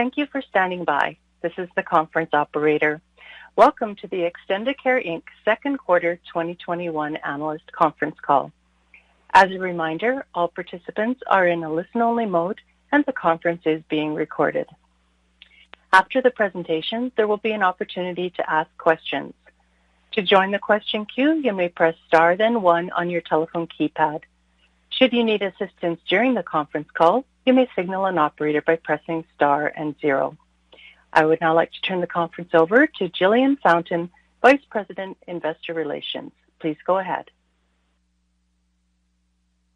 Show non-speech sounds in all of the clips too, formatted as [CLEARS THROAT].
Thank you for standing by. This is the conference operator. Welcome to the Extendicare Inc. second quarter 2021 analyst conference call. As a reminder, all participants are in a listen-only mode and the conference is being recorded. After the presentation, there will be an opportunity to ask questions. To join the question queue, you may press star then one on your telephone keypad. Should you need assistance during the conference call, you may signal an operator by pressing star and zero. I would now like to turn the conference over to Jillian Fountain, Vice President, Investor Relations. Please go ahead.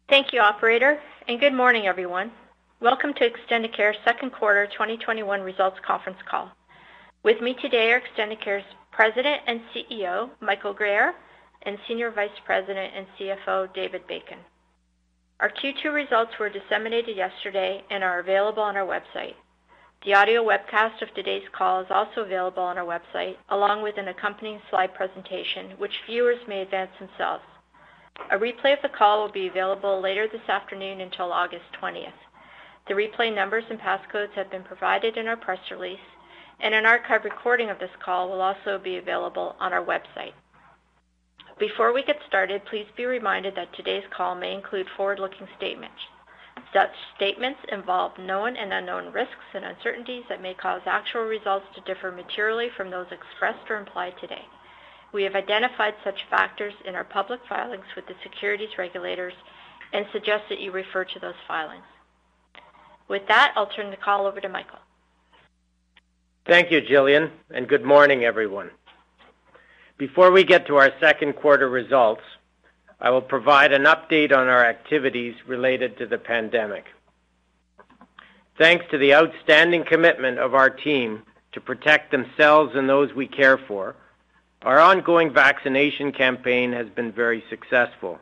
Thank you, operator, and good morning, everyone. Welcome to Extendicare's second quarter 2021 results conference call. With me today are Extendicare's President and CEO, Michael Guerriere, and Senior Vice President and CFO, David Bacon. Our Q2 results were disseminated yesterday and are available on our website. The audio webcast of today's call is also available on our website, along with an accompanying slide presentation, which viewers may advance themselves. A replay of the call will be available later this afternoon until August 20th. The replay numbers and passcodes have been provided in our press release, and an archive recording of this call will also be available on our website. Before we get started, please be reminded that today's call may include forward-looking statements. Such statements involve known and unknown risks and uncertainties that may cause actual results to differ materially from those expressed or implied today. We have identified such factors in our public filings with the securities regulators and suggest that you refer to those filings. With that, I'll turn the call over to Michael. Thank you, Jillian, and good morning, everyone. Before we get to our second quarter results, I will provide an update on our activities related to the pandemic. Thanks to the outstanding commitment of our team to protect themselves and those we care for, our ongoing vaccination campaign has been very successful.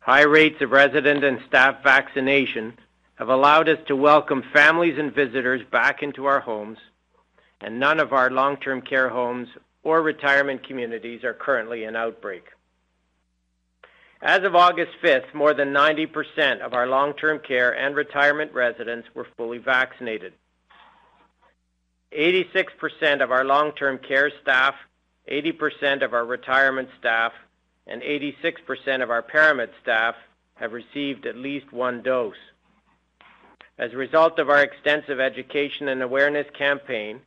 High rates of resident and staff vaccination have allowed us to welcome families and visitors back into our homes, and none of our long-term care homes or retirement communities are currently in outbreak. As of August 5th, more than 90% of our long-term care and retirement residents were fully vaccinated. 86% of our long-term care staff, 80% of our retirement staff, and 86% of our ParaMed staff have received at least one dose. As a result of our extensive education and awareness campaign,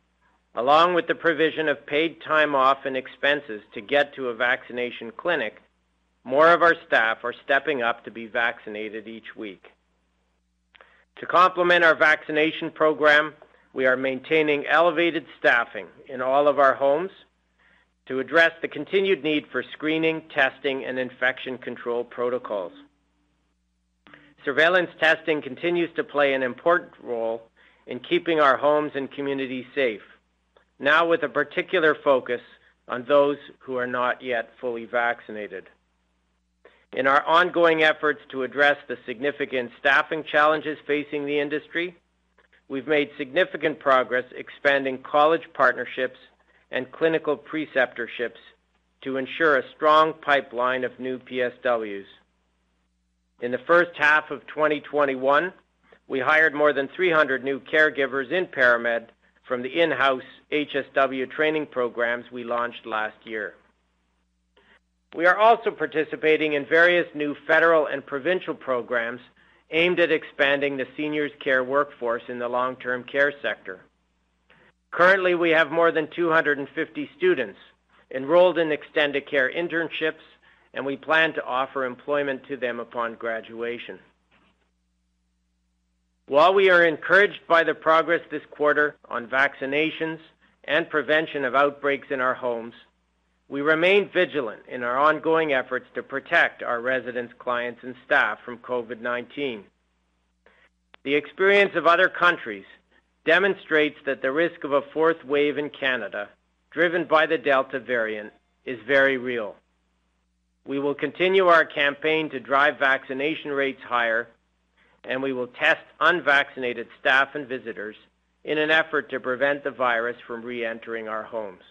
along with the provision of paid time off and expenses to get to a vaccination clinic, more of our staff are stepping up to be vaccinated each week. To complement our vaccination program, we are maintaining elevated staffing in all of our homes to address the continued need for screening, testing, and infection control protocols. Surveillance testing continues to play an important role in keeping our homes and communities safe, now with a particular focus on those who are not yet fully vaccinated. In our ongoing efforts to address the significant staffing challenges facing the industry, we've made significant progress expanding college partnerships and clinical preceptorships to ensure a strong pipeline of new PSWs. In the first half of 2021, we hired more than 300 new caregivers in ParaMed from the in-house HSW training programs we launched last year. We are also participating in various new federal and provincial programs aimed at expanding the seniors care workforce in the long-term care sector. Currently, we have more than 250 students enrolled in Extendicare internships, and we plan to offer employment to them upon graduation. While we are encouraged by the progress this quarter on vaccinations and prevention of outbreaks in our homes, we remain vigilant in our ongoing efforts to protect our residents, clients, and staff from COVID-19. The experience of other countries demonstrates that the risk of a fourth wave in Canada, driven by the Delta variant, is very real. We will continue our campaign to drive vaccination rates higher, and we will test unvaccinated staff and visitors in an effort to prevent the virus from re-entering our homes.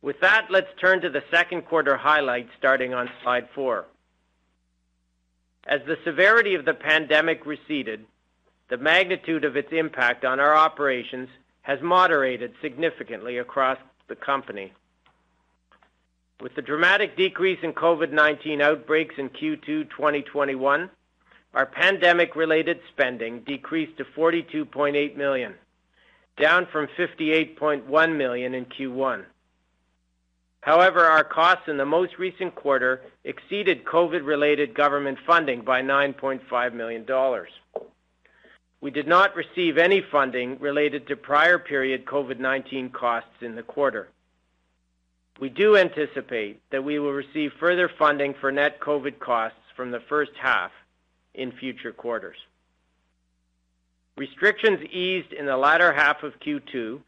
With that, let's turn to the second quarter highlights starting on slide four. As the severity of the pandemic receded, the magnitude of its impact on our operations has moderated significantly across the company. With the dramatic decrease in COVID-19 outbreaks in Q2 2021, our pandemic-related spending decreased to 42.8 million, down from 58.1 million in Q1. However, our costs in the most recent quarter exceeded COVID-related government funding by 9.5 million dollars. We did not receive any funding related to prior period COVID-19 costs in the quarter. We do anticipate that we will receive further funding for net COVID costs from the first half in future quarters. Restrictions eased in the latter half of Q2,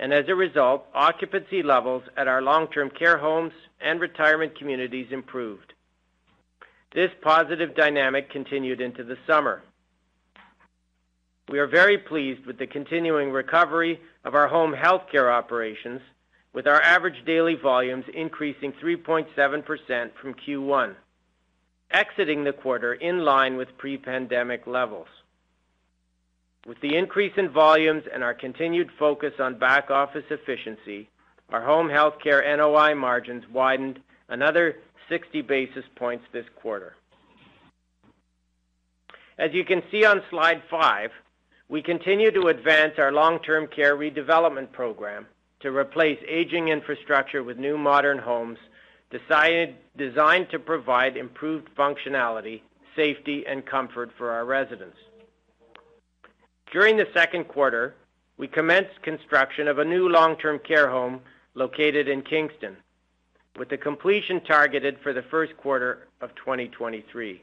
and as a result, occupancy levels at our long-term care homes and retirement communities improved. This positive dynamic continued into the summer. We are very pleased with the continuing recovery of our home health care operations, with our average daily volumes increasing 3.7% from Q1, exiting the quarter in line with pre-pandemic levels. With the increase in volumes and our continued focus on back-office efficiency, our home health care NOI margins widened another 60 basis points this quarter. As you can see on slide five, we continue to advance our long-term care redevelopment program to replace aging infrastructure with new modern homes designed to provide improved functionality, safety, and comfort for our residents. During the second quarter, we commenced construction of a new long-term care home located in Kingston, with the completion targeted for the first quarter of 2023.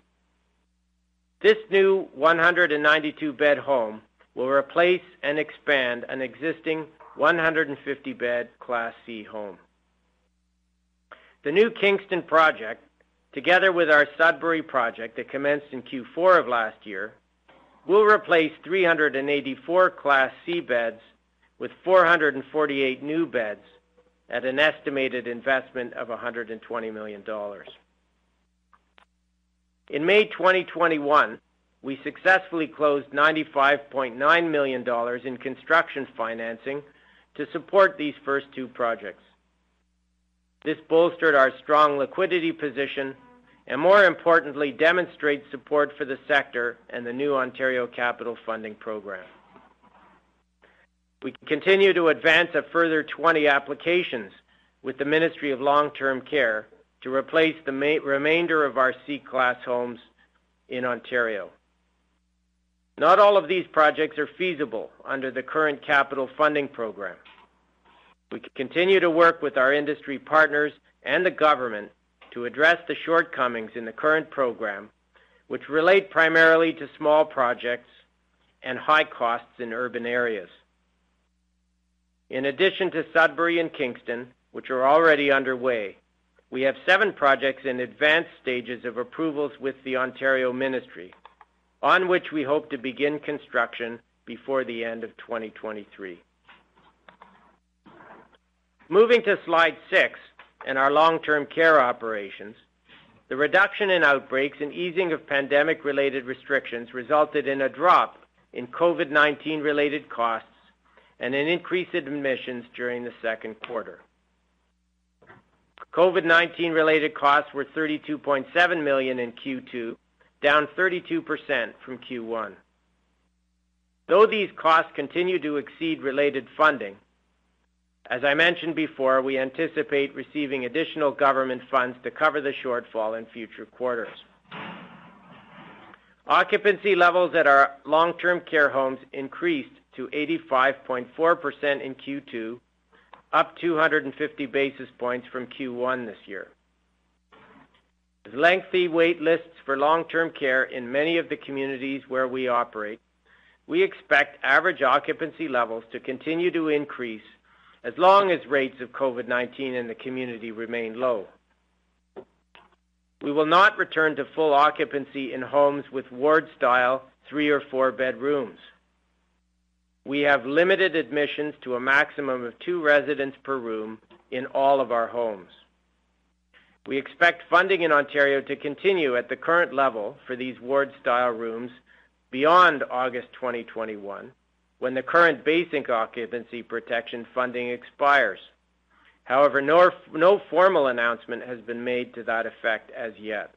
This new 192-bed home will replace and expand an existing 150-bed Class C home. The new Kingston project, together with our Sudbury project that commenced in Q4 of last year, will replace 384 Class C beds with 448 new beds at an estimated investment of 120 million dollars. In May 2021, we successfully closed 95.9 million dollars in construction financing to support these first two projects. This bolstered our strong liquidity position and, more importantly, demonstrates support for the sector and the new Ontario Capital Funding Program. We continue to advance a further 20 applications with the Ministry of Long-Term Care to replace the remainder of our C-class homes in Ontario. Not all of these projects are feasible under the current capital funding program. We continue to work with our industry partners and the government to address the shortcomings in the current program, which relate primarily to small projects and high costs in urban areas. In addition to Sudbury and Kingston, which are already underway, we have seven projects in advanced stages of approvals with the Ontario Ministry, on which we hope to begin construction before the end of 2023. Moving to slide six and our long-term care operations, the reduction in outbreaks and easing of pandemic-related restrictions resulted in a drop in COVID-19 related costs and an increase in admissions during the second quarter. COVID-19 related costs were 32.7 million in Q2, down 32% from Q1. Though these costs continue to exceed related funding, as I mentioned before, we anticipate receiving additional government funds to cover the shortfall in future quarters. Occupancy levels at our long-term care homes increased to 85.4% in Q2, up 250 basis points from Q1 this year. With lengthy wait lists for long-term care in many of the communities where we operate we expect average occupancy levels to continue to increase as long as rates of COVID-19 in the community remain low. We will not return to full occupancy in homes with ward-style three or four-bed rooms. We have limited admissions to a maximum of two residents per room in all of our homes. We expect funding in Ontario to continue at the current level for these ward-style rooms beyond August 2021, when the current basic occupancy protection funding expires. However, no, no formal announcement has been made to that effect as yet.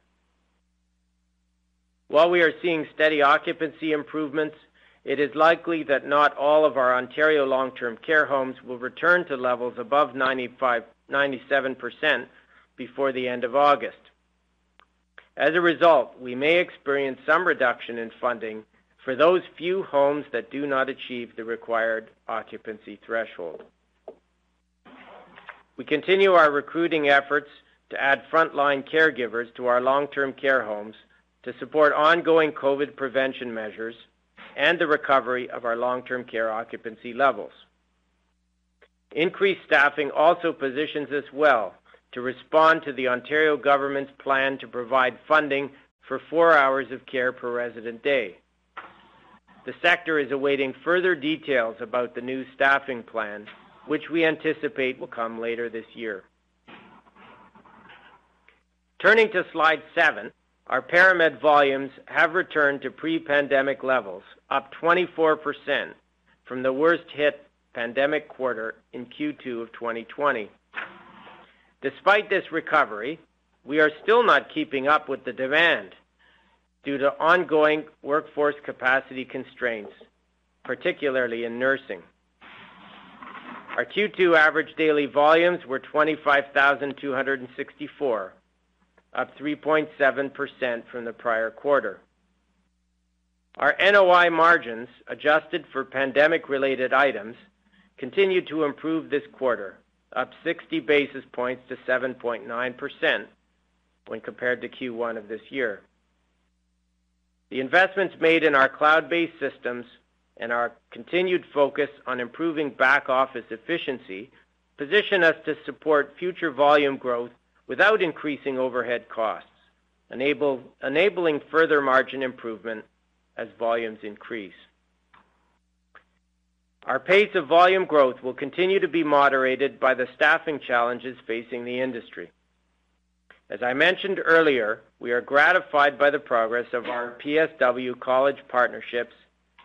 While we are seeing steady occupancy improvements, it is likely that not all of our Ontario long-term care homes will return to levels above 95, 97% before the end of August. As a result, we may experience some reduction in funding for those few homes that do not achieve the required occupancy threshold. We continue our recruiting efforts to add frontline caregivers to our long-term care homes to support ongoing COVID prevention measures and the recovery of our long-term care occupancy levels. Increased staffing also positions us well to respond to the Ontario government's plan to provide funding for four hours of care per resident day. The sector is awaiting further details about the new staffing plan which we anticipate will come later this year. Turning to slide seven, our ParaMed volumes have returned to pre-pandemic levels, up 24% from the worst hit pandemic quarter in Q2 of 2020. Despite this recovery, we are still not keeping up with the demand due to ongoing workforce capacity constraints, particularly in nursing. Our Q2 average daily volumes were 25,264, up 3.7% from the prior quarter. Our NOI margins, adjusted for pandemic-related items, continued to improve this quarter, up 60 basis points to 7.9% when compared to Q1 of this year. The investments made in our cloud-based systems and our continued focus on improving back-office efficiency position us to support future volume growth without increasing overhead costs, enabling further margin improvement as volumes increase. Our pace of volume growth will continue to be moderated by the staffing challenges facing the industry. As I mentioned earlier, we are gratified by the progress of our PSW college partnerships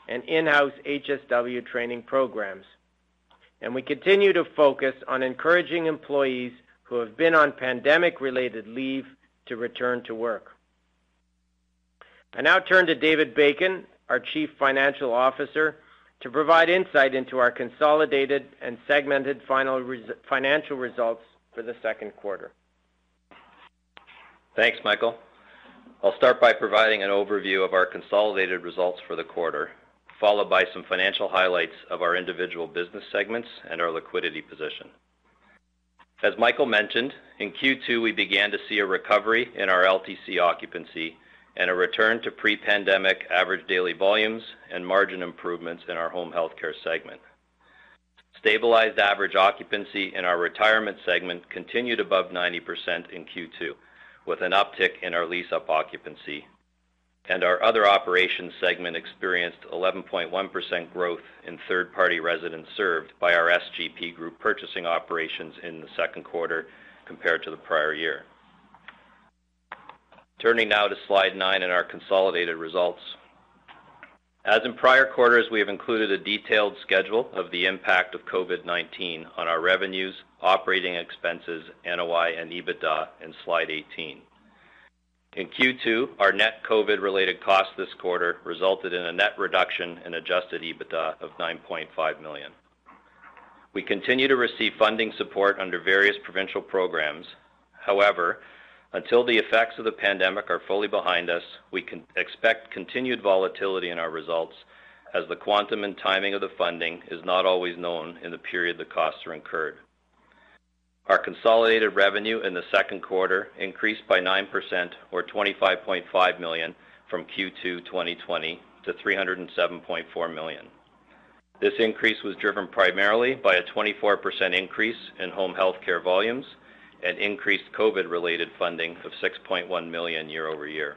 and in-house HSW training programs. And we continue to focus on encouraging employees who have been on pandemic-related leave to return to work. I now turn to David Bacon, our Chief Financial Officer, to provide insight into our consolidated and segmented financial results for the second quarter. Thanks, Michael. I'll start by providing an overview of our consolidated results for the quarter, followed by some financial highlights of our individual business segments and our liquidity position. As Michael mentioned, in Q2, we began to see a recovery in our LTC occupancy and a return to pre-pandemic average daily volumes and margin improvements in our home healthcare segment. Stabilized average occupancy in our retirement segment continued above 90% in Q2, with an uptick in our lease-up occupancy, and our other operations segment experienced 11.1% growth in third-party residents served by our SGP group purchasing operations in the second quarter compared to the prior year. Turning now to slide nine in our consolidated results. As in prior quarters, we have included a detailed schedule of the impact of COVID-19 on our revenues, operating expenses, NOI, and EBITDA in slide 18. In Q2, our net COVID-related costs this quarter resulted in a net reduction in adjusted EBITDA of 9.5 million. We continue to receive funding support under various provincial programs. However, until the effects of the pandemic are fully behind us, we can expect continued volatility in our results as the quantum and timing of the funding is not always known in the period the costs are incurred. Our consolidated revenue in the second quarter increased by 9% or 25.5 million from Q2 2020 to 307.4 million. This increase was driven primarily by a 24% increase in home health care volumes and increased COVID-related funding of 6.1 million year-over-year.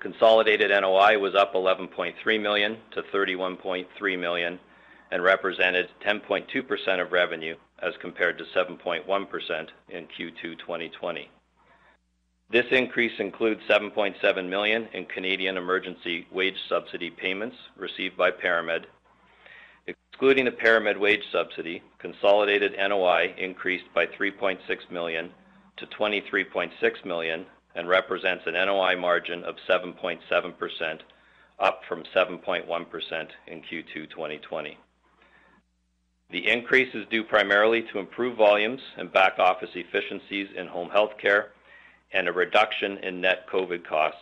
Consolidated NOI was up 11.3 million to 31.3 million and represented 10.2% of revenue as compared to 7.1% in Q2 2020. This increase includes 7.7 million in Canadian Emergency Wage Subsidy payments received by ParaMed. Excluding the ParaMed wage subsidy, consolidated NOI increased by 3.6 million to 23.6 million and represents an NOI margin of 7.7%, up from 7.1% in Q2 2020. The increase is due primarily to improved volumes and back-office efficiencies in home health care and a reduction in net COVID costs,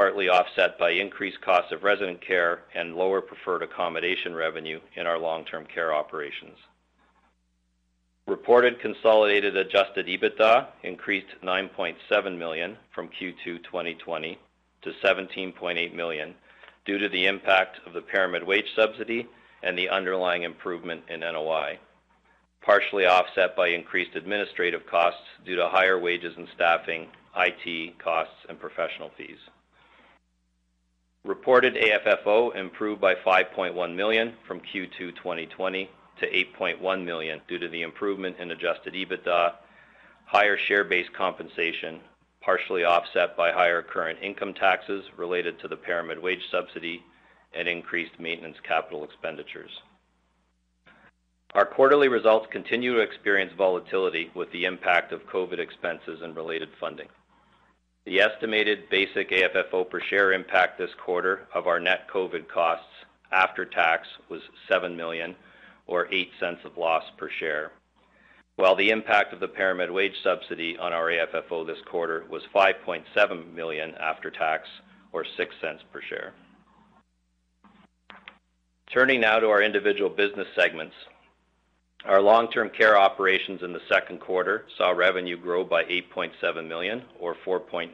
partly offset by increased costs of resident care and lower preferred accommodation revenue in our long-term care operations. Reported consolidated adjusted EBITDA increased 9.7 million from Q2 2020 to 17.8 million due to the impact of the ParaMed wage subsidy and the underlying improvement in NOI, partially offset by increased administrative costs due to higher wages and staffing IT costs, and professional fees. Reported AFFO improved by 5.1 million from Q2 2020 to 8.1 million due to the improvement in adjusted EBITDA, higher share-based compensation, partially offset by higher current income taxes related to the ParaMed wage subsidy and increased maintenance capital expenditures. Our quarterly results continue to experience volatility with the impact of COVID expenses and related funding. The estimated basic AFFO per share impact this quarter of our net COVID costs after tax was 7 million or 0.08 of loss per share, while the impact of the ParaMed wage subsidy on our AFFO this quarter was 5.7 million after tax or 0.06 per share. Turning now to our individual business segments. Our long-term care operations in the second quarter saw revenue grow by 8.7 million or 4.9%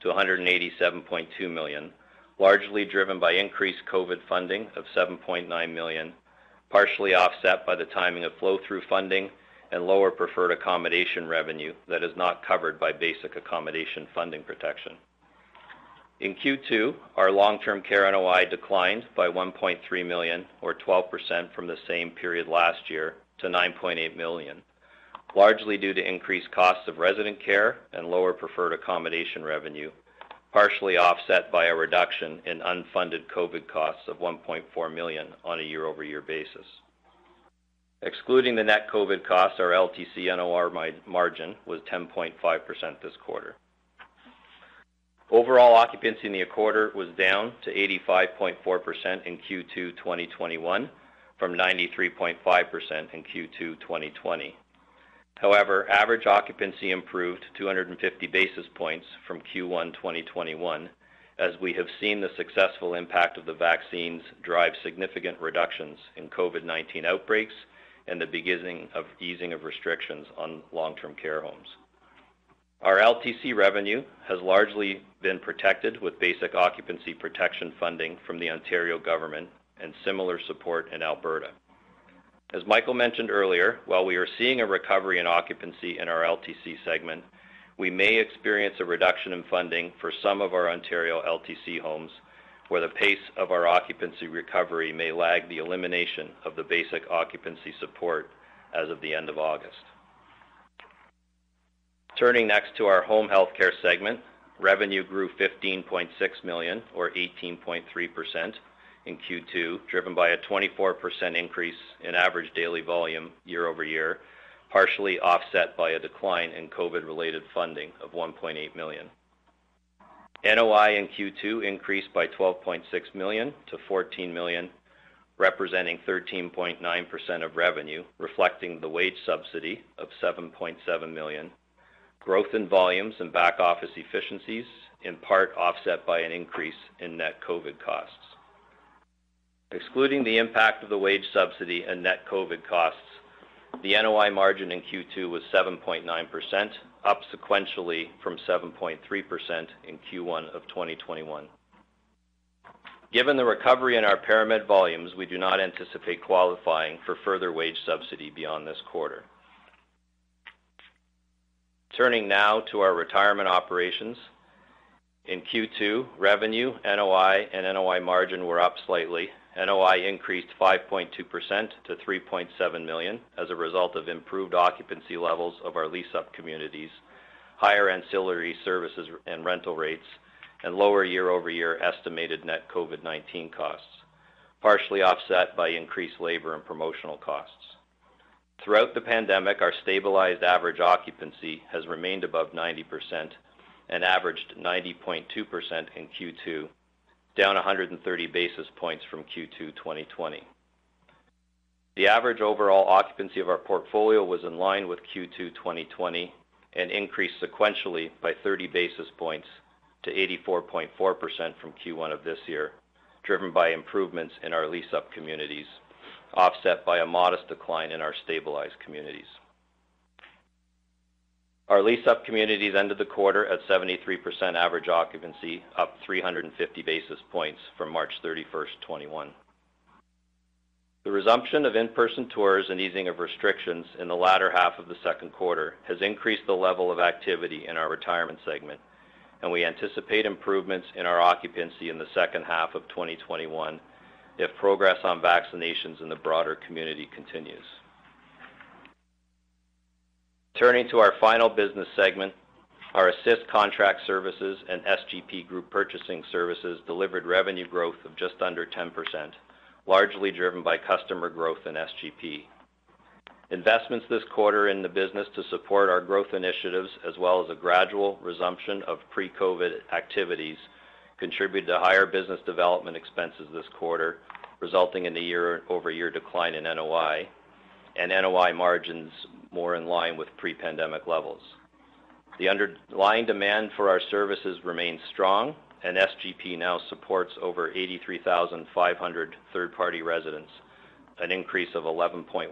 to 187.2 million, largely driven by increased COVID funding of 7.9 million, partially offset by the timing of flow-through funding and lower preferred accommodation revenue that is not covered by basic accommodation funding protection. In Q2, our long-term care NOI declined by 1.3 million or 12% from the same period last year to 9.8 million, largely due to increased costs of resident care and lower preferred accommodation revenue, partially offset by a reduction in unfunded COVID costs of 1.4 million on a year-over-year basis. Excluding the net COVID costs, our LTC NOI margin was 10.5% this quarter. Overall occupancy in the quarter was down to 85.4% in Q2 2021 from 93.5% in Q2 2020. However, average occupancy improved 250 basis points from Q1 2021, as we have seen the successful impact of the vaccines drive significant reductions in COVID-19 outbreaks and the beginning of easing of restrictions on long-term care homes. Our LTC revenue has largely been protected with basic occupancy protection funding from the Ontario government and similar support in Alberta. As Michael mentioned earlier, while we are seeing a recovery in occupancy in our LTC segment, we may experience a reduction in funding for some of our Ontario LTC homes, where the pace of our occupancy recovery may lag the elimination of the basic occupancy support as of the end of August. Turning next to our home health care segment, revenue grew 15.6 million or 18.3% in Q2, driven by a 24% increase in average daily volume year-over-year, partially offset by a decline in COVID-related funding of 1.8 million. NOI in Q2 increased by 12.6 million to 14 million, representing 13.9% of revenue, reflecting the wage subsidy of 7.7 million, growth in volumes and back-office efficiencies, in part offset by an increase in net COVID costs. Excluding the impact of the wage subsidy and net COVID costs, the NOI margin in Q2 was 7.9%, up sequentially from 7.3% in Q1 of 2021. Given the recovery in our ParaMed volumes, we do not anticipate qualifying for further wage subsidy beyond this quarter. Turning now to our retirement operations. In Q2, revenue, NOI, and NOI margin were up slightly. NOI increased 5.2% to 3.7 million as a result of improved occupancy levels of our lease-up communities, higher ancillary services and rental rates, and lower year-over-year estimated net COVID-19 costs, partially offset by increased labor and promotional costs. Throughout the pandemic, our stabilized average occupancy has remained above 90% and averaged 90.2% in Q2, down 130 basis points from Q2 2020. The average overall occupancy of our portfolio was in line with Q2 2020 and increased sequentially by 30 basis points to 84.4% from Q1 of this year, driven by improvements in our lease-up communities, offset by a modest decline in our stabilized communities. Our lease-up communities ended the quarter at 73% average occupancy, up 350 basis points from March 31st, 2021. The resumption of in-person tours and easing of restrictions in the latter half of the second quarter has increased the level of activity in our retirement segment, and we anticipate improvements in our occupancy in the second half of 2021 if progress on vaccinations in the broader community continues. Turning to our final business segment, our Assist Contract Services and SGP Group Purchasing Services delivered revenue growth of just under 10%, largely driven by customer growth in SGP. Investments this quarter in the business to support our growth initiatives, as well as a gradual resumption of pre-COVID activities, contributed to higher business development expenses this quarter, resulting in a year-over-year decline in NOI, and NOI margins more in line with pre-pandemic levels. The underlying demand for our services remains strong, and SGP now supports over 83,500 third-party residents, an increase of 11.1%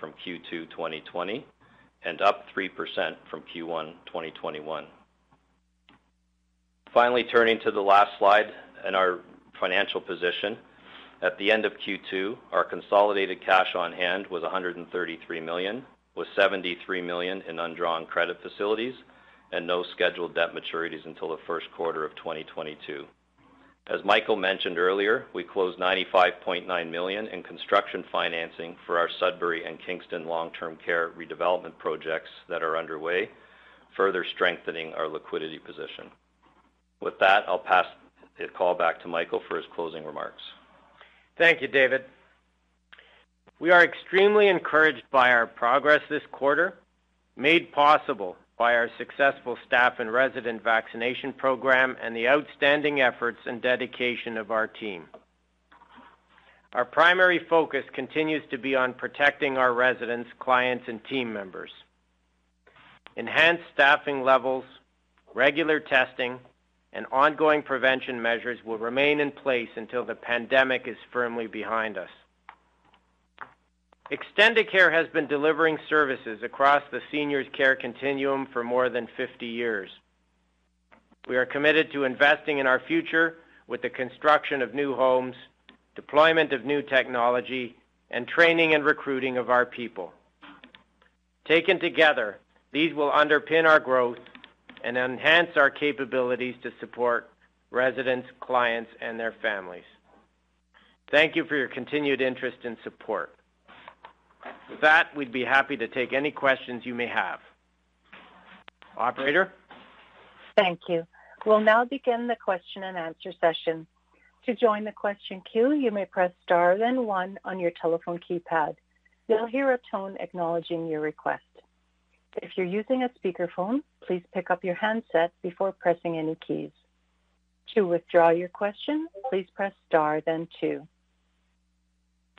from Q2 2020 and up 3% from Q1 2021. Finally, turning to the last slide and our financial position. At the end of Q2, our consolidated cash on hand was 133 million, with 73 million in undrawn credit facilities and no scheduled debt maturities until the first quarter of 2022. As Michael mentioned earlier, we closed 95.9 million in construction financing for our Sudbury and Kingston long-term care redevelopment projects that are underway, further strengthening our liquidity position. With that, I'll pass the call back to Michael for his closing remarks. Thank you, David. We are extremely encouraged by our progress this quarter, made possible by our successful staff and resident vaccination program and the outstanding efforts and dedication of our team. Our primary focus continues to be on protecting our residents, clients, and team members. Enhanced staffing levels, regular testing, and ongoing prevention measures will remain in place until the pandemic is firmly behind us. Extendicare has been delivering services across the seniors care continuum for more than 50 years. We are committed to investing in our future with the construction of new homes, deployment of new technology, and training and recruiting of our people. Taken together, these will underpin our growth and enhance our capabilities to support residents, clients, and their families. Thank you for your continued interest and support. With that, we'd be happy to take any questions you may have. Operator? Thank you. We'll now begin the question and answer session. To join the question queue, you may press star then one on your telephone keypad. You'll hear a tone acknowledging your request. If you're using a speakerphone, please pick up your handset before pressing any keys. To withdraw your question, please press star then two.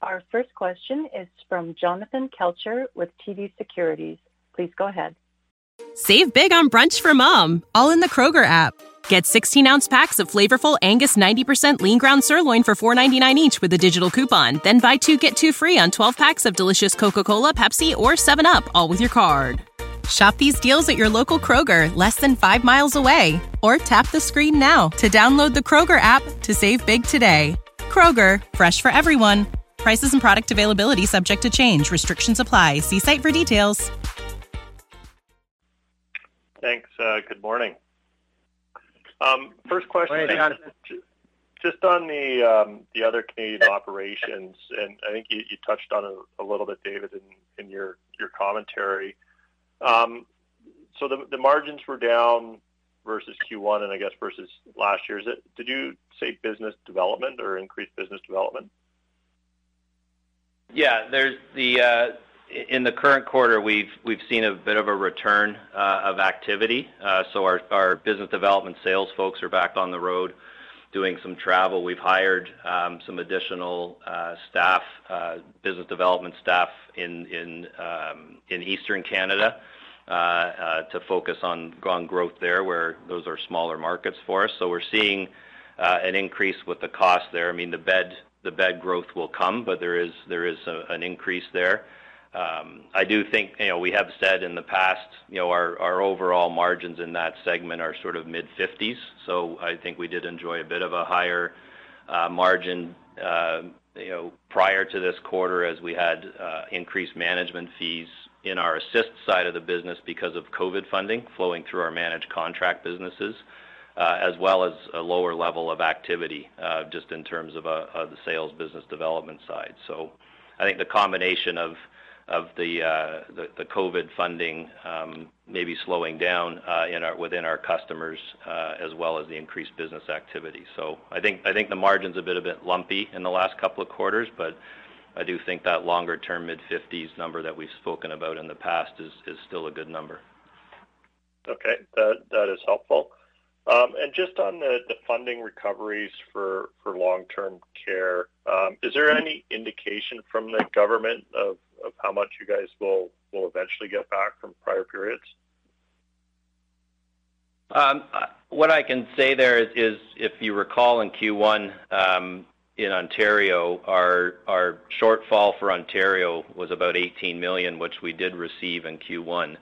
Our first question is from Jonathan Kelcher with TD Securities. Please go ahead. Save big on brunch for mom, all in the Kroger app. Get 16 ounce packs of flavorful Angus 90% lean ground sirloin for $4.99 each with a digital coupon. Then buy two get two free on 12 packs of delicious Coca Cola, Pepsi, or 7UP, all with your card. Shop these deals at your local Kroger, less than five miles away. Or tap the screen now to download the Kroger app to save big today. Kroger, fresh for everyone. Prices and product availability subject to change. Restrictions apply. See site for details. Thanks. Uh, good morning. Um, first question. Morning, just on the um, the other Canadian operations, and I think you, you touched on it a little bit, David, in, in your your commentary. Um, so the the margins were down versus Q1, and I guess versus last year. Did you say business development or increased business development? Yeah, there's the uh, in the current quarter, we've we've seen a bit of a return uh, of activity. Uh, so our our business development sales folks are back on the road doing some travel. We've hired um, some additional uh, staff, uh, business development staff in um, in Eastern Canada uh, to focus on growth there, where those are smaller markets for us. So we're seeing an increase with the cost there. I mean, the bed the bed growth will come, but there is there is a, an increase there. Um, I do think, you know, we have said in the past, you know, our, overall margins in that segment are sort of mid-50s. So I think we did enjoy a bit of a higher uh, margin, uh, you know, prior to this quarter as we had uh, increased management fees in our assist side of the business because of COVID funding flowing through our managed contract businesses, as well as a lower level of activity, just in terms of, the sales business development side. So I think the combination of of the uh, the COVID funding um, maybe slowing down uh, within our customers, uh, as well as the increased business activity. So I think the margin's a bit a bit lumpy in the last couple of quarters, but I do think that longer-term mid-50s number that we've spoken about in the past is still a good number. Okay. That is helpful. Um, and Just on the funding recoveries for long-term care, um, is there any indication from the government of of how much you guys will will eventually get back from prior periods? Um, what I can say there is, is, if you recall in Q1 um, in Ontario, our our shortfall for Ontario was about 18 million, which we did receive in Q1.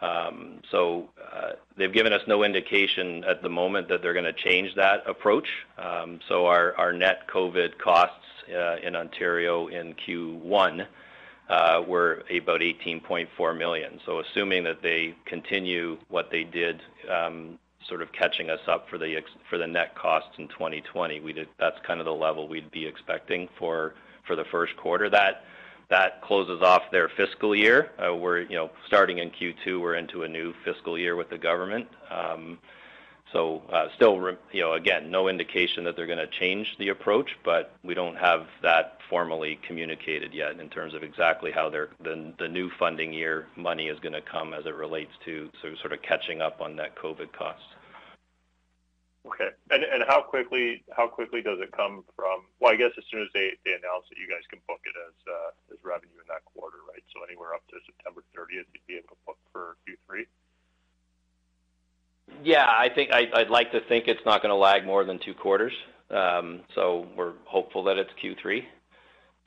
Um, so uh, they've given us no indication at the moment that they're going to change that approach. Um, so our, net COVID costs uh, in Ontario in Q1 uh, were about 18.4 million. So assuming that they continue what they did, um, sort of catching us up for the for the net costs in 2020, we did, that's kind of the level we'd be expecting for for the first quarter. That that closes off their fiscal year. Uh, we're you know starting in Q2, we're into a new fiscal year with the government. Um, so uh, still, you know, again, no indication that they're going to change the approach, but we don't have that formally communicated yet in terms of exactly how the, the new funding year money is going to come as it relates to sort of catching up on that COVID costs. Okay. And and how quickly how quickly does it come from? Well, I guess as soon as they, they announce it, you guys can book it as uh, revenue in that quarter, right? So anywhere up to September 30th, you'd be able to book for Q3. Yeah, I think I'd like to think it's not going to lag more than two quarters. Um, so we're hopeful that it's Q3.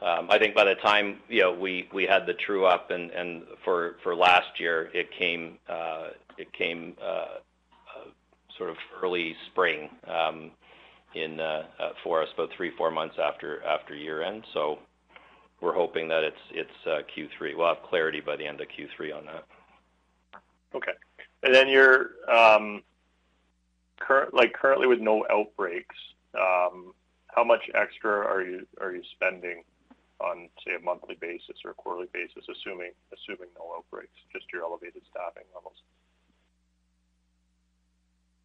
Um, I think by the time you know we we had the true up and and for for last year it came uh, it came uh, uh, sort of early spring um, in for us about three four months after after year end. So we're hoping that it's it's uh, Q3. We'll have clarity by the end of Q3 on that. Okay. And then you're um, current, like currently with no outbreaks, um, how much extra are you are you spending on say a monthly basis or a quarterly basis, assuming assuming no outbreaks, just your elevated staffing levels?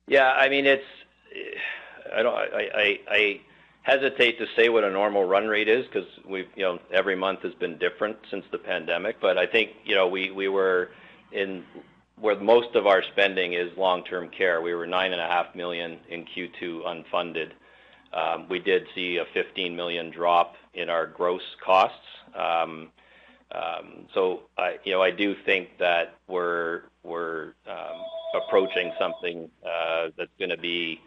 Yeah, I mean it's I don't I I, I hesitate to say what a normal run rate is because we've you know every month has been different since the pandemic, but I think you know we we were in where most of our spending is long-term care. We were 9.5 million in Q2 unfunded. Um, we did see a 15 million drop in our gross costs. Um, um, so I, you know, I do think that we're we're approaching something uh, that's gonna be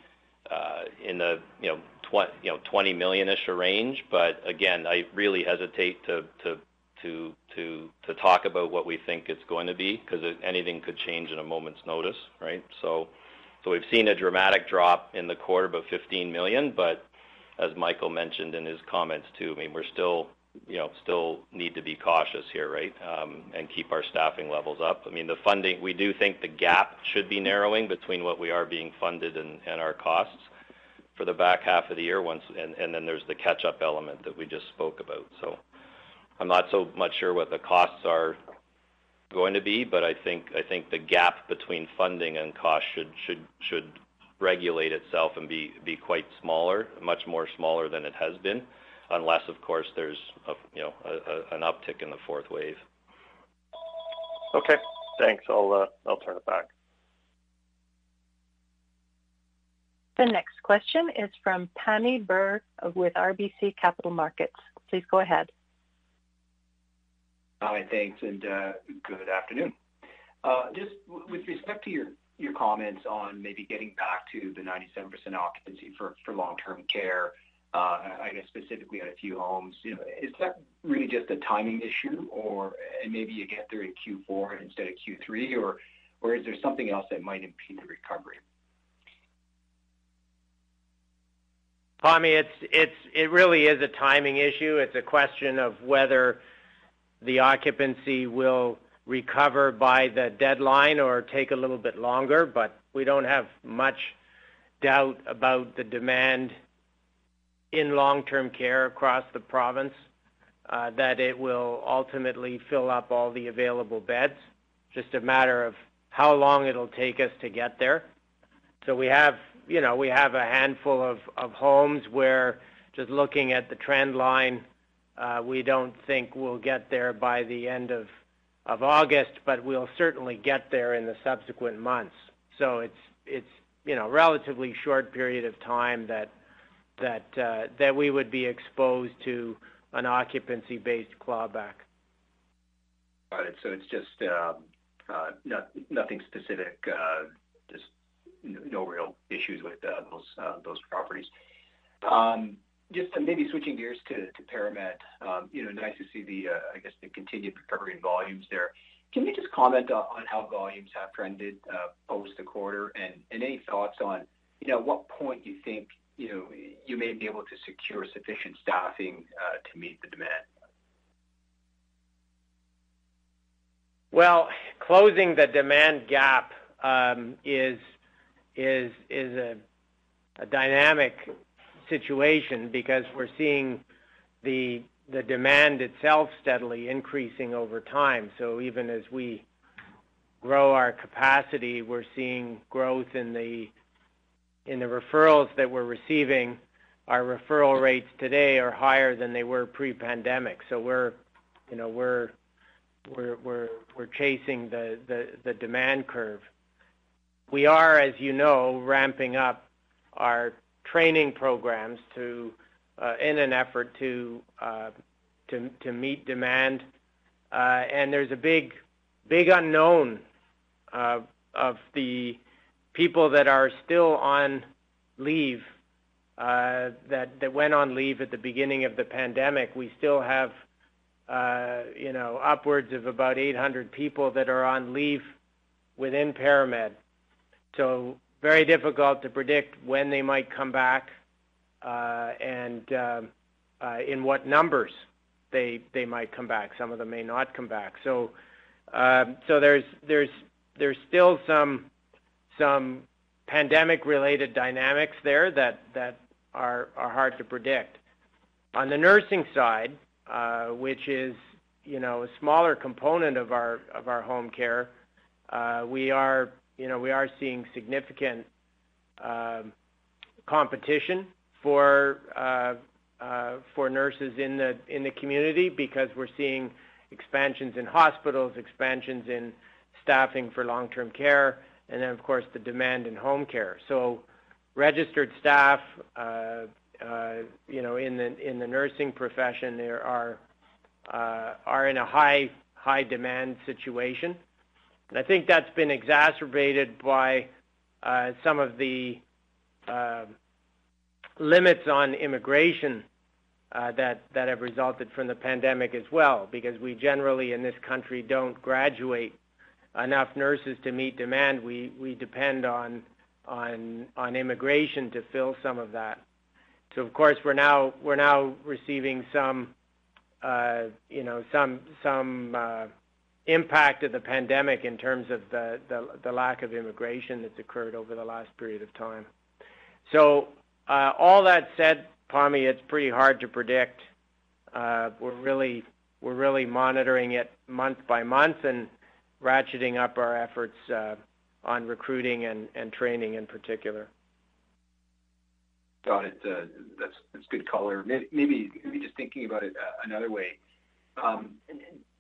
uh, in the, you know, 20 million-ish range. But again, I really hesitate to to to to talk about what we think it's going to be because anything could change in a moment's notice, right? We've seen a dramatic drop in the quarter, about 15 million, but as Michael mentioned in his comments too, I mean we're still you know still need to be cautious here, right? Um, and keep our staffing levels up. I mean the funding we do think the gap should be narrowing between what we are being funded and our costs for the back half of the year once and, then there's the catch up element that we just spoke about. So I'm not so much sure what the costs are going to be, but I think I think the gap between funding and cost should should should regulate itself and be be quite smaller, much more smaller than it has been, unless of course there's a, you know a, a, an uptick in the fourth wave. Okay, thanks. I'll uh, I'll turn it back. The next question is from Pammi Bir with RBC Capital Markets. Please go ahead. Hi, thanks, and uh, good afternoon. Uh, just with respect to your comments on maybe getting back to the 97% occupancy for long-term care, uh, I guess specifically at a few homes, you know, is that really just a timing issue, or and maybe you get there in Q4 instead of Q3, or or is there something else that might impede the recovery? Pammi, it's it really is a timing issue. It's a question of whether the occupancy will recover by the deadline or take a little bit longer, but we don't have much doubt about the demand in long-term care across the province, uh, that it will ultimately fill up all the available beds. Just a matter of how long it'll take us to get there. So we have, you know, we have a handful of, homes where just looking at the trend line, uh, we don't think we'll get there by the end of, August, but we'll certainly get there in the subsequent months. So it's you know relatively short period of time uh, that we would be exposed to an occupancy-based clawback. Got it. So it's just um, uh, not, nothing specific, just no real issues with uh, those uh, those properties. Um, just maybe switching gears to ParaMed, um, you know, nice to see the, uh, I guess, the continued recovery in volumes there. Can you just comment on how volumes have trended post the quarter? And any thoughts on, you know, what point you think, you know, you may be able to secure sufficient staffing to meet the demand? Well, closing the demand gap um, is is a dynamic situation because we're seeing the demand itself steadily increasing over time. So even as we grow our capacity, we're seeing growth in the in the referrals that we're receiving. Our referral rates today are higher than they were pre-pandemic. So we're, you know, we're we're we're we're chasing the demand curve. We are, as you know, ramping up our training programs uh, in an effort to uh, meet demand. Uh, and there's a big big unknown of the people that are still on leave that went on leave at the beginning of the pandemic. We still have you know upwards of about 800 people that are on leave within ParaMed. So very difficult to predict when they might come back uh, and um, uh, in what numbers they they might come back. Some of them may not come back. So so there's there's there's still some some pandemic related dynamics there that that are are hard to predict. On the nursing side, uh, which is you know a smaller component of our of our home care, uh, we are you know, we are seeing significant um, competition for uh, uh, for nurses in the in the community because we're seeing expansions in hospitals, expansions in staffing for long-term care, and then of course the demand in home care. So registered staff, uh, uh, you know, in the in the nursing profession, there are uh, are in a high high demand situation. And I think that's been exacerbated by uh, some of the uh, limits on immigration uh, that that have resulted from the pandemic as well, because we generally in this country don't graduate enough nurses to meet demand. We we depend on on on immigration to fill some of that. So of course we're now we're now receiving some uh, you know some some uh, impact of the pandemic in terms of the, the, the lack of immigration that's occurred over the last period of time. So uh, all that said, Pammi, it's pretty hard to predict. Uh, we're really we're really monitoring it month by month and ratcheting up our efforts uh, on recruiting and, and training in particular. Got it. Uh, that's that's good color. Maybe, maybe just thinking about it uh, another way. Um,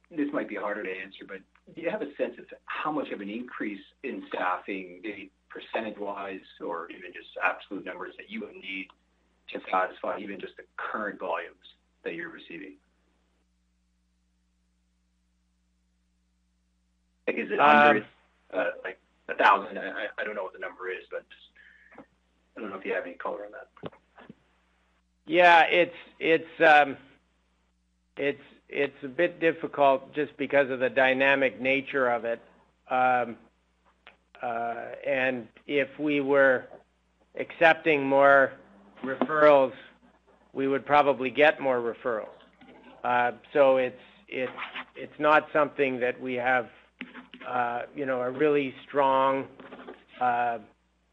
this might be harder to answer, but do you have a sense of how much of an increase in staffing, maybe percentage-wise, or even just absolute numbers that you would need to satisfy even just the current volumes that you're receiving? Like, is it under um, uh, like a thousand? I, I don't know what the number is, but just, I don't know if you have any color on that. Yeah, it's it's um it's it's a bit difficult just because of the dynamic nature of it. Um, uh, and if we were accepting more referrals, we would probably get more referrals. Uh, so it's it's it's not something that we have, uh, you know, a really strong, uh,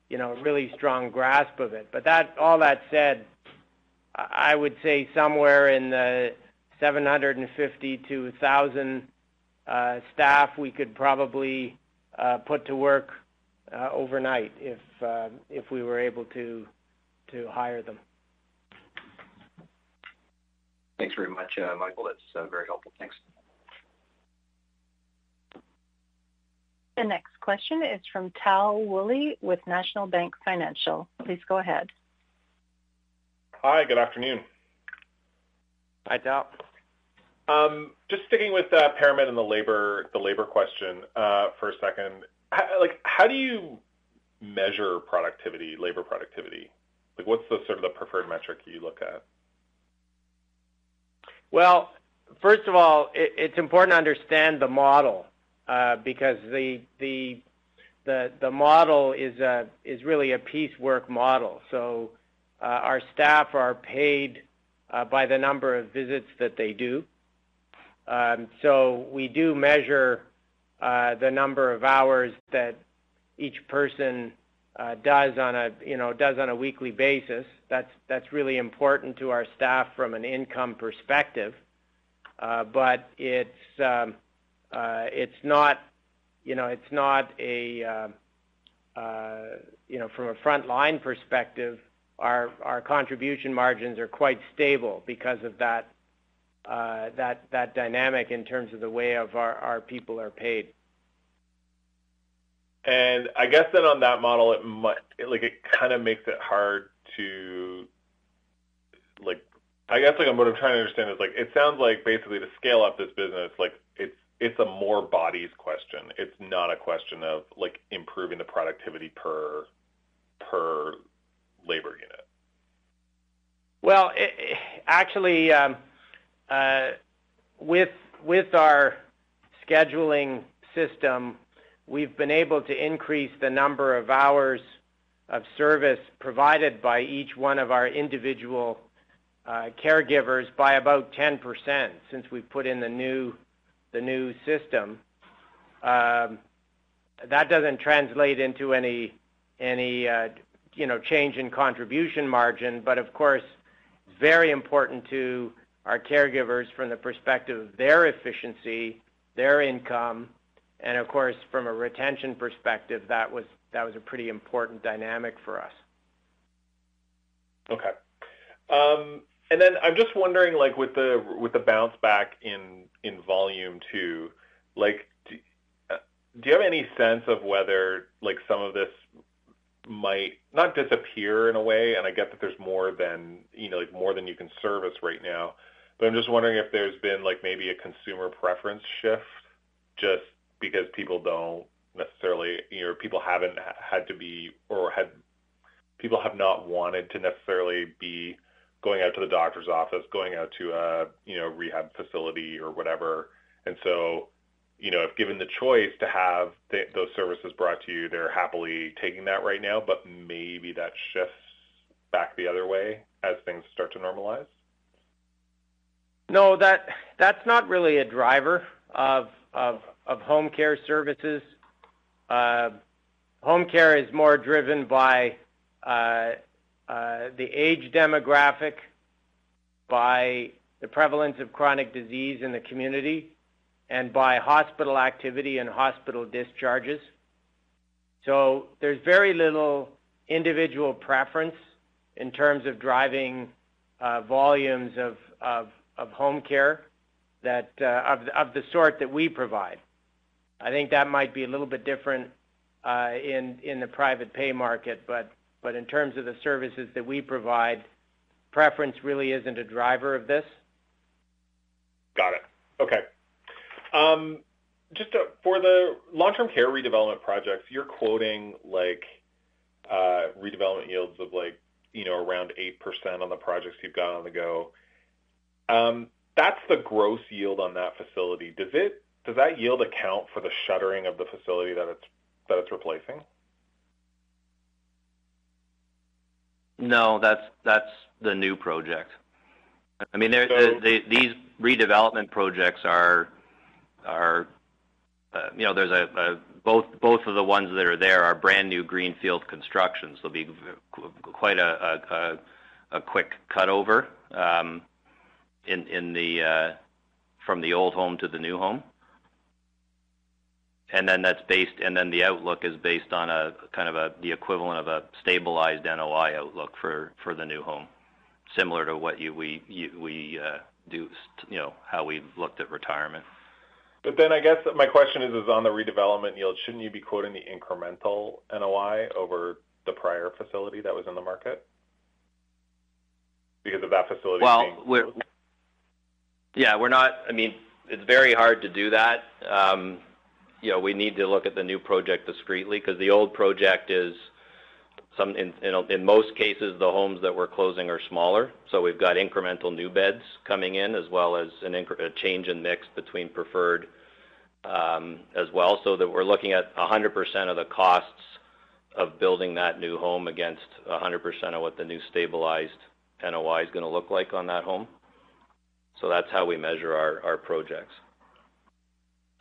you know, really strong grasp of it. But that all that said, I would say somewhere in the 750 to 1,000 uh, staff we could probably uh, put to work uh, overnight if uh, if we were able to to hire them. Thanks very much, uh, Michael. That's uh, very helpful. Thanks. The next question is from Tal Woolley with National Bank Financial. Please go ahead. Hi, good afternoon. Hi, Tal. Um, just sticking with uh, ParaMed and the labor the labor question uh, for a second. How, like, how do you measure productivity, labor productivity? Like, what's the sort of the preferred metric you look at? Well, first of all, it, it's important to understand the model uh, because the the the the model is really a piecework model. So our staff are paid by the number of visits that they do. Um, so we do measure uh, the number of hours that each person uh, does on a weekly basis. That's really important to our staff from an income perspective. Uh, but it's um, it's not you know it's not a uh, you know from a frontline perspective. Our contribution margins are quite stable because of that Uh, that that dynamic in terms of the way of our, our people are paid. And I guess then on that model, it might like it kind of makes it hard to like. I guess like what I'm trying to understand is like it sounds like basically to scale up this business, like it's it's a more bodies question. It's not a question of like improving the productivity per per labor unit. Well, actually. Um, Uh, with with our scheduling system, we've been able to increase the number of hours of service provided by each one of our individual uh, caregivers by about 10% since we put in the new the new system. Um, that doesn't translate into any any uh, you know change in contribution margin, but of course, it's very important to our caregivers from the perspective of their efficiency, their income, and of course, from a retention perspective, that was that was a pretty important dynamic for us. Okay. Um, and then I'm just wondering, like with the with the bounce back in in volume two, like do, uh, do you have any sense of whether like some of this might not disappear in a way? And I get that there's more than you know, like more than you can service right now. But I'm just wondering if there's been like maybe a consumer preference shift just because people don't necessarily, you know, people haven't had to be or had people have not wanted to necessarily be going out to the doctor's office, going out to a you know rehab facility or whatever. And so, you know, if given the choice to have th- those services brought to you, they're happily taking that right now. But maybe that shifts back the other way as things start to normalize. No, that that's not really a driver of of, of home care services. Uh, home care is more driven by uh, uh, the age demographic, by the prevalence of chronic disease in the community, and by hospital activity and hospital discharges. So there's very little individual preference in terms of driving volumes of, of, home care that uh, of, of the sort that we provide. I think that might be a little bit different uh, in in the private pay market, but but in terms of the services that we provide, preference really isn't a driver of this. Got it. Okay. Um, just to, for the long-term care redevelopment projects, you're quoting like uh, redevelopment yields of like you know around eight percent on the projects you've got on the go. Um, that's the gross yield on that facility. Does it does that yield account for the shuttering of the facility that it's that it's replacing? No, that's that's the new project. I mean, so, the, the, these redevelopment projects are are uh, you know there's both both of the ones that are there are brand new greenfield constructions. There'll be quite a a, a quick cutover um, in in the uh, from the old home to the new home and then that's based, and then the outlook is based on a kind of a the equivalent of a stabilized NOI outlook for for the new home, similar to what you we you, we uh, do, you know, how we looked at retirement. But then I guess my question is, is on the redevelopment yield, shouldn't you be quoting the incremental NOI over the prior facility that was in the market? Because of that facility well, being we're, yeah, we're not, I mean, it's very hard to do that. Um, you know, we need to look at the new project discretely because the old project is some in, in, most cases the homes that we're closing are smaller. So we've got incremental new beds coming in as well as an a change in mix between preferred um, as well. So that we're looking at 100% of the costs of building that new home against 100% of what the new stabilized NOI is going to look like on that home. So that's how we measure our, our projects.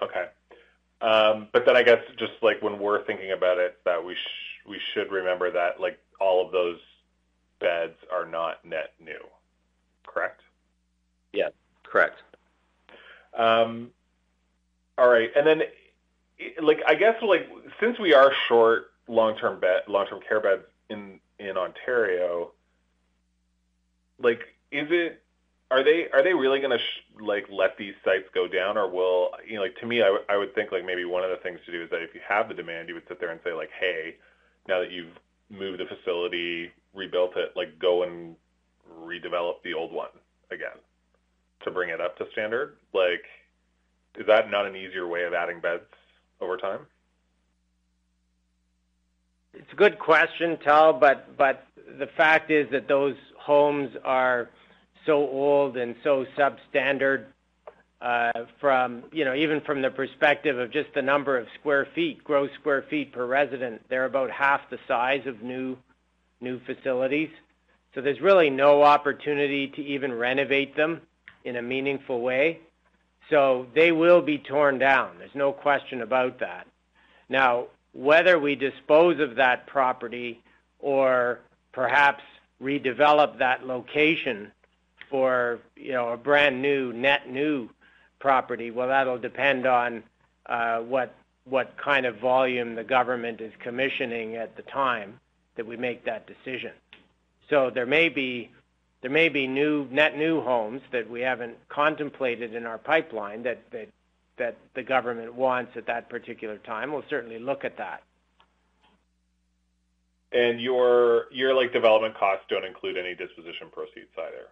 Okay. Um, but then I guess just like when we're thinking about it, that we sh- we should remember that like all of those beds are not net new, correct? Yeah, correct. Um, all right, and then like I guess like since we are short long-term bed long-term care beds in in Ontario, like is it are they are they really going to sh- like let these sites go down, or will you know like to me I, w- I would think like maybe one of the things to do is that if you have the demand, you would sit there and say like, hey, now that you've moved the facility, rebuilt it, like go and redevelop the old one again to bring it up to standard. Like, is that not an easier way of adding beds over time? It's a good question, Tal, but but the fact is that those homes are so old and so substandard uh, from, you know, even from the perspective of just the number of square feet, gross square feet per resident, they're about half the size of new new facilities. So there's really no opportunity to even renovate them in a meaningful way. So they will be torn down. There's no question about that. Now, whether we dispose of that property or perhaps redevelop that location for you know a brand new net new property, well, that'll depend on uh, what what kind of volume the government is commissioning at the time that we make that decision. So there may be there may be new net new homes that we haven't contemplated in our pipeline that that that the government wants at that particular time. We'll certainly look at that. And your your like development costs don't include any disposition proceeds either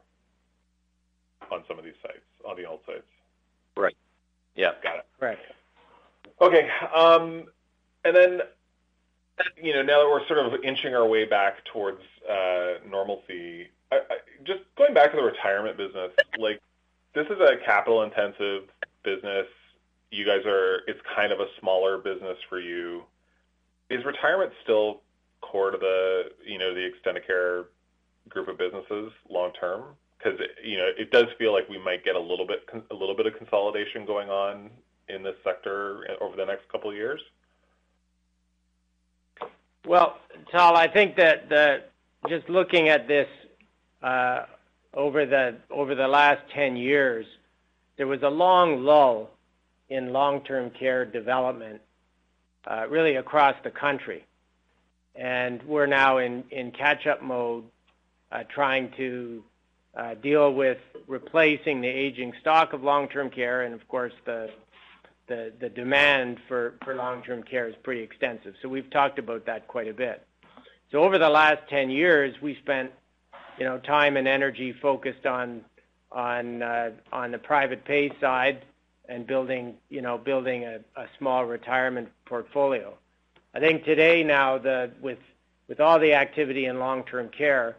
on some of these sites, on the old sites. Right. Yeah. Got it. Right. Okay. Um, and then, you know, now that we're sort of inching our way back towards uh, normalcy, just going back to the retirement business, like this is a capital-intensive business. You guys are. It's kind of a smaller business for you. Is retirement still core to the, you know, the extended care group of businesses long term? Because, you know, it does feel like we might get a little bit a little bit of consolidation going on in this sector eh, over the next couple of years. Well, Tal, I think that just looking at this uh, over the over the last 10 years, there was a long lull in long-term care development uh, really across the country. And We're now in catch-up mode uh, trying to Uh, deal with replacing the aging stock of long-term care. And of course, the demand for long-term care is pretty extensive. So we've talked about that quite a bit. So over the last 10 years, we spent, you know, time and energy focused on uh, the private pay side and building, you know, a small retirement portfolio. I think today now with all the activity in long-term care,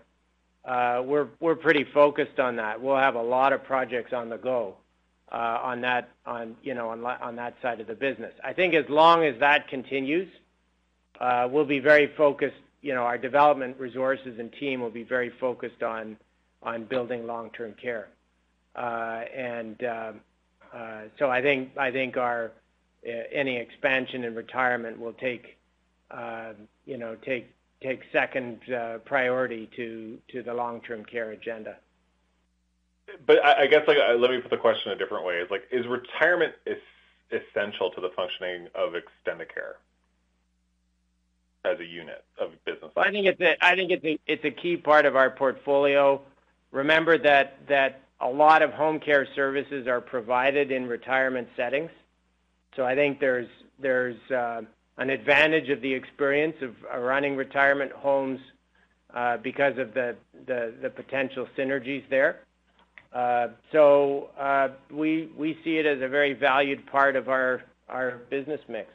Uh, we're pretty focused on that. We'll have a lot of projects on the go uh, on that side of the business. I think as long as that continues, uh, we'll be very focused, you know, our development resources and team will be very focused on building long-term care. I think I think our any expansion in retirement will take, know, second uh, priority to the long-term care agenda. But I guess, like, let me put the question a different way. It's like, is retirement essential to the functioning of Extendicare as a unit of business? I think it's a key part of our portfolio. Remember that a lot of home care services are provided in retirement settings. So I think there's uh, an advantage of the experience of uh, running retirement homes uh, because of the the potential synergies there. Uh, so we we see it as a very valued part of our our business mix.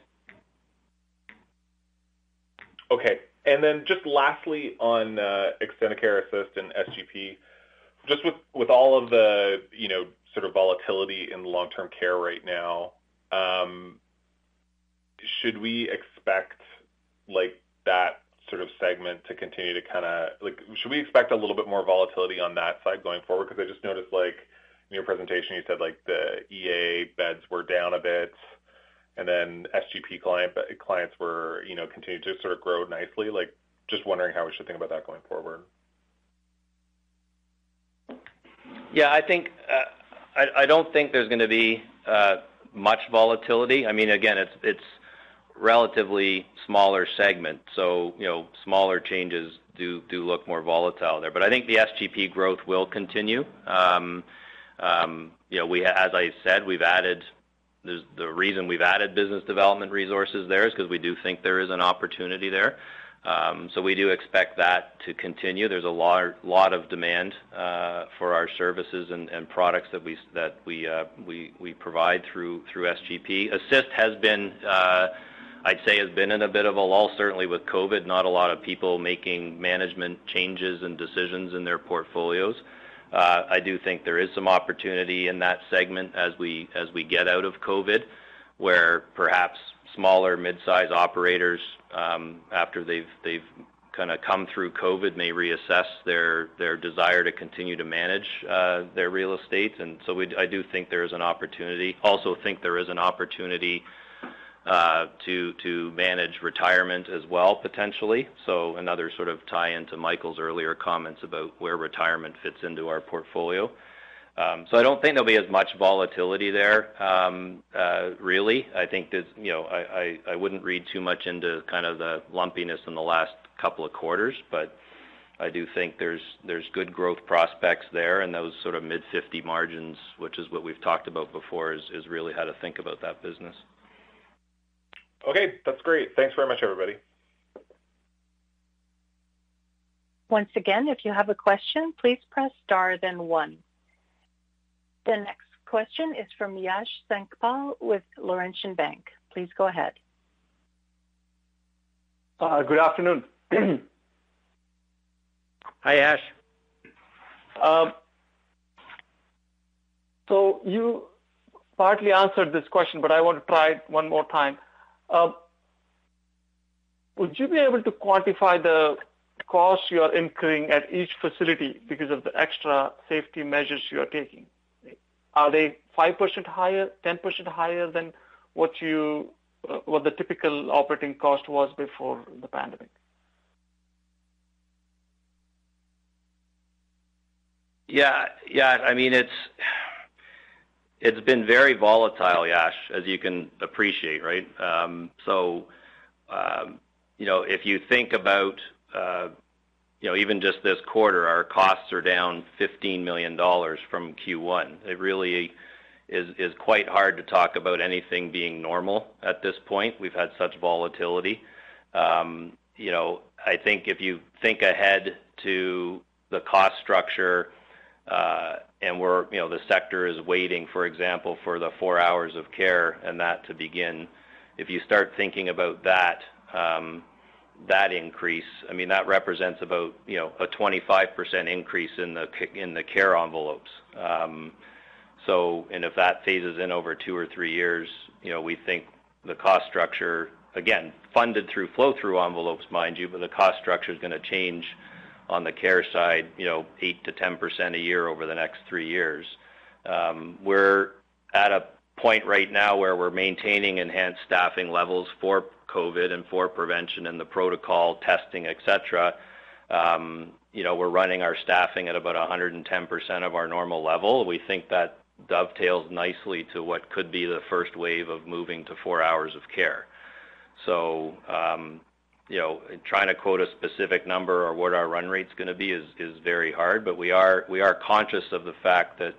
Okay. And then just lastly on Extendicare Assist and SGP, just with all of the, you know, sort of volatility in long-term care right now, um, should we expect, like, that sort of segment to continue to kinda like, should we expect a little bit more volatility on that side going forward? Because I just noticed, like, in your presentation, you said, like, the EA beds were down a bit, and then SGP client clients were, you know, continued to sort of grow nicely. Like, just wondering how we should think about that going forward. Yeah, I think uh, I don't think there's gonna be uh, much volatility. I mean, again, it's it's relatively smaller segment, so you know, smaller changes do do look more volatile there. But I think the SGP growth will continue. Um, um, you know, we as I said, we've added. There's the reason we've added business development resources there is 'cause we do think there is an opportunity there. Um, so we do expect that to continue. There's a lot of demand uh, for our services and products that we that we uh we provide through through SGP. Assist has been, uh, I'd say, has been in a bit of a lull, certainly with COVID, not a lot of people making management changes and decisions in their portfolios. Uh, I do think there is some opportunity in that segment as we get out of COVID, where perhaps smaller mid-size operators, um, after they've kinda come through COVID, may reassess their desire to continue to manage uh, their real estate. And so we, I do think there is an opportunity. Also think there is an opportunity Uh, to manage retirement as well, potentially. So another sort of tie into Michael's earlier comments about where retirement fits into our portfolio. Um, so I don't think there'll be as much volatility there, um, uh, really. I think there's, you know, I wouldn't read too much into kind of the lumpiness in the last couple of quarters, but I do think there's good growth prospects there, and those sort of mid-50 margins, which is what we've talked about before, is really how to think about that business. Okay, that's great. Thanks very much, everybody. Once again, if you have a question, please press star then one. The next question is from Yash Sankpal with Laurentian Bank. Please go ahead. Good afternoon. [CLEARS THROAT] Hi, Yash. Um, so you partly answered this question, but I want to try it one more time. Um, would you be able to quantify the costs you are incurring at each facility because of the extra safety measures you are taking? Are they 5% higher, 10% higher than what you uh, what the typical operating cost was before the pandemic? Yeah, yeah. I mean, it's been very volatile, Yash, as you can appreciate, right? Um, so, um, you know, if you think about, uh, you know, even just this quarter, our costs are down $15 million from Q1. It really is quite hard to talk about anything being normal at this point. We've had such volatility. Um, you know, I think if you think ahead to the cost structure and we're, you know, the sector is waiting, for example, for the four hours of care and that to begin. If you start thinking about that, um, that increase, I mean, that represents about, you know, a 25% increase in the in the care envelopes. Um, so, and if that phases in over two or three years, you know, we think the cost structure, again, funded through flow-through envelopes, mind you, but the cost structure is going to change on the care side, you know, 8%-10% a year over the next three years. Um, we're at a point right now where we're maintaining enhanced staffing levels for COVID and for prevention and the protocol, testing, et cetera. Um, you know, we're running our staffing at about 110% of our normal level. We think that dovetails nicely to what could be the first wave of moving to four hours of care. You know, trying to quote a specific number or what our run rate's gonna be is very hard, but we are conscious of the fact that,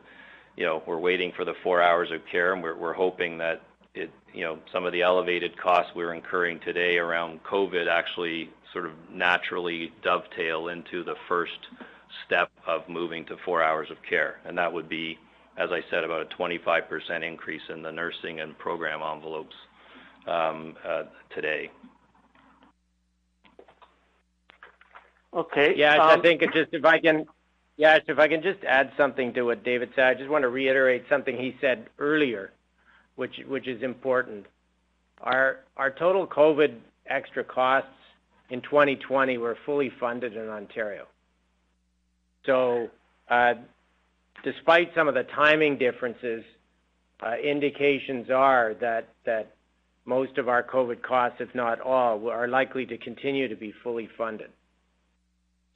you know, we're waiting for the four hours of care, and we're hoping that it, you know, some of the elevated costs we're incurring today around COVID actually sort of naturally dovetail into the first step of moving to four hours of care. and That would be, as I said, about a 25% increase in the nursing and program envelopes um, uh, today. Okay. Yeah, I um, think just if I can, yes, if I can just add something to what David said. I just want to reiterate something he said earlier, which which is important. Our our total COVID extra costs in 2020 were fully funded in Ontario. So, uh, despite some of the timing differences, uh, indications are that that most of our COVID costs, if not all, are likely to continue to be fully funded.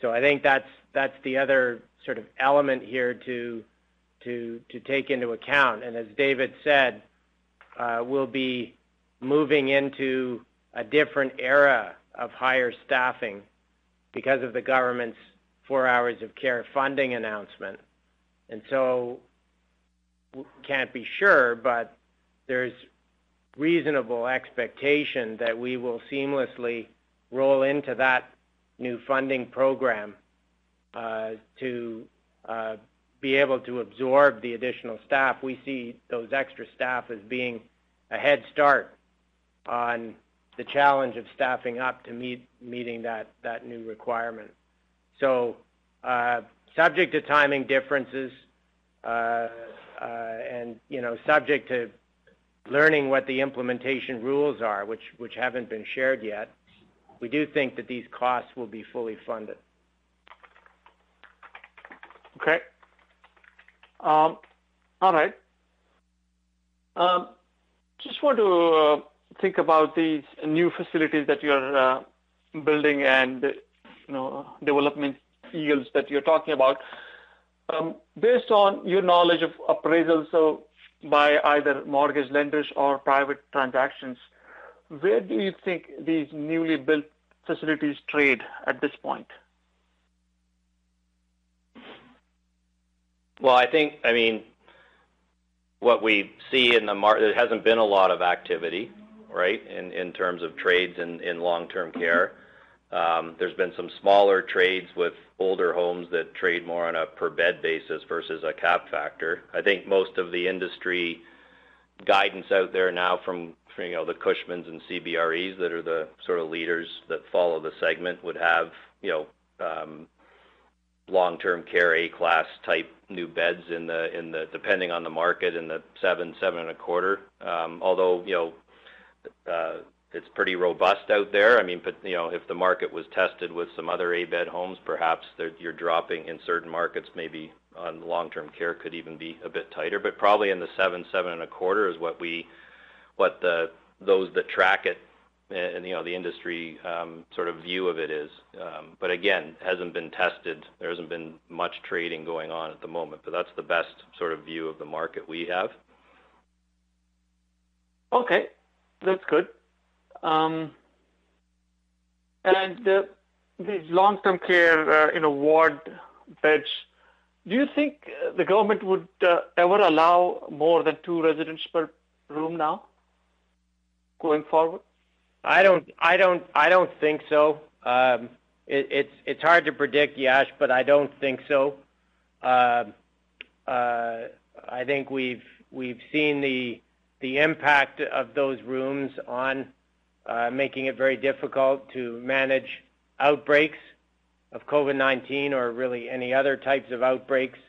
So I think that's that's the other sort of element here to take into account. And as David said, uh, we'll be moving into a different era of higher staffing because of the government's four hours of care funding announcement. And so can't be sure, but there's reasonable expectation that we will seamlessly roll into that new funding program uh, to uh, be able to absorb the additional staff. We see those extra staff as being a head start on the challenge of staffing up to meet meeting that that new requirement. So, uh, subject to timing differences, uh, uh, and you know, subject to learning what the implementation rules are, which which haven't been shared yet we do think that these costs will be fully funded. Okay. Um, all right. Um, just want to uh, think about these new facilities that you're uh, building and you know development yields that you're talking about. Um, based on your knowledge of appraisals so by either mortgage lenders or private transactions, where do you think these newly built facilities trade at this point? Well, I think, I mean, what we see in the market, there hasn't been a lot of activity, right, in, terms of trades in, in long-term care. Um, there's been some smaller trades with older homes that trade more on a per bed basis versus a cap factor. I think most of the industry guidance out there now from you know, the Cushmans and CBREs that are the sort of leaders that follow the segment would have, you know, um, long-term care A-class type new beds in the, in the depending on the market, in the 7 and a quarter. Although, you know, it's pretty robust out there. I mean, but, you know, if the market was tested with some other A-bed homes, perhaps you're dropping in certain markets, maybe on long-term care could even be a bit tighter. But probably in the 7 and a quarter is what we, what the, those that track it and, you know, the industry um, sort of view of it is. Um, but again, hasn't been tested. There hasn't been much trading going on at the moment, but that's the best sort of view of the market we have. Okay, that's good. Um, and these long-term care, uh, you know, ward beds, do you think uh, the government would uh, ever allow more than two residents per room now, going forward? I don't I don't, I don't think so. Um, it's it's hard to predict, Yash, but I don't think so. Um, uh, I think we've we've seen the the impact of those rooms on uh, making it very difficult to manage outbreaks of COVID-19 or really any other types of outbreaks.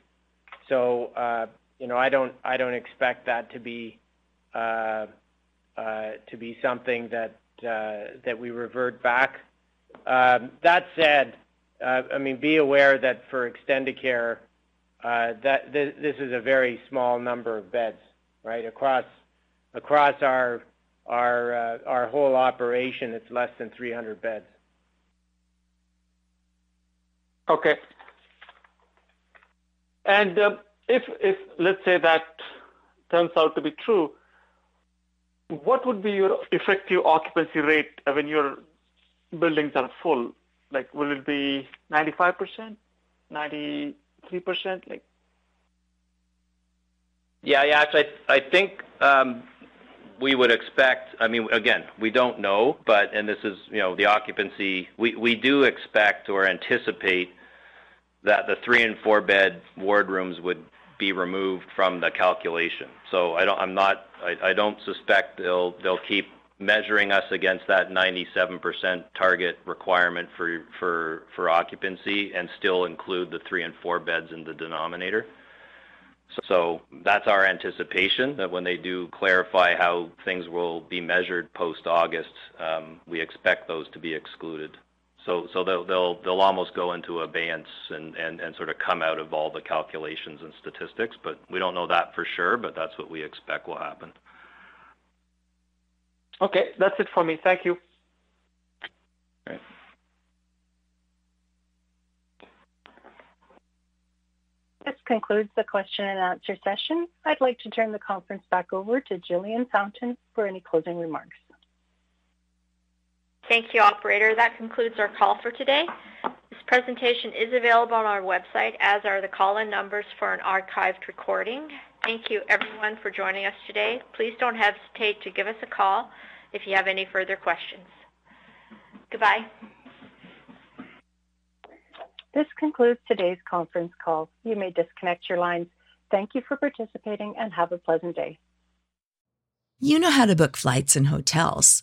So, uh, you know, I don't expect that to be Uh, something uh, that we revert back. Um, that said, uh, I mean, be aware that for Extendicare, that this is a very small number of beds, right? Across our whole operation, it's less than 300 beds. Okay. And, um, if, let's say, that turns out to be true, what would be your effective occupancy rate when your buildings are full? Like, will it be 95%, 93%? Like... Yeah, Yash, I think um, we would expect... I mean, again, we don't know, but, and this is, you know, the occupancy. We We do expect or anticipate that the 3- and 4-bed ward rooms would be removed from the calculation. So I don't suspect they'll they'll keep measuring us against that 97% target requirement for occupancy and still include the 3- and 4-beds in the denominator. So that's our anticipation, that when they do clarify how things will be measured post-August, um, we expect those to be excluded. So they'll almost go into abeyance and sort of come out of all the calculations and statistics, but we don't know that for sure, but that's what we expect will happen. Okay, that's it for me. Thank you. Great. This concludes the question and answer session. I'd like to turn the conference back over to Jillian Fountain for any closing remarks. Thank you, operator. That concludes our call for today. This presentation is available on our website, as are the call-in numbers for an archived recording. Thank you, everyone, for joining us today. Please don't hesitate to give us a call if you have any further questions. Goodbye. This concludes today's conference call. You may disconnect your lines. Thank you for participating, and have a pleasant day. You know how to book flights and hotels.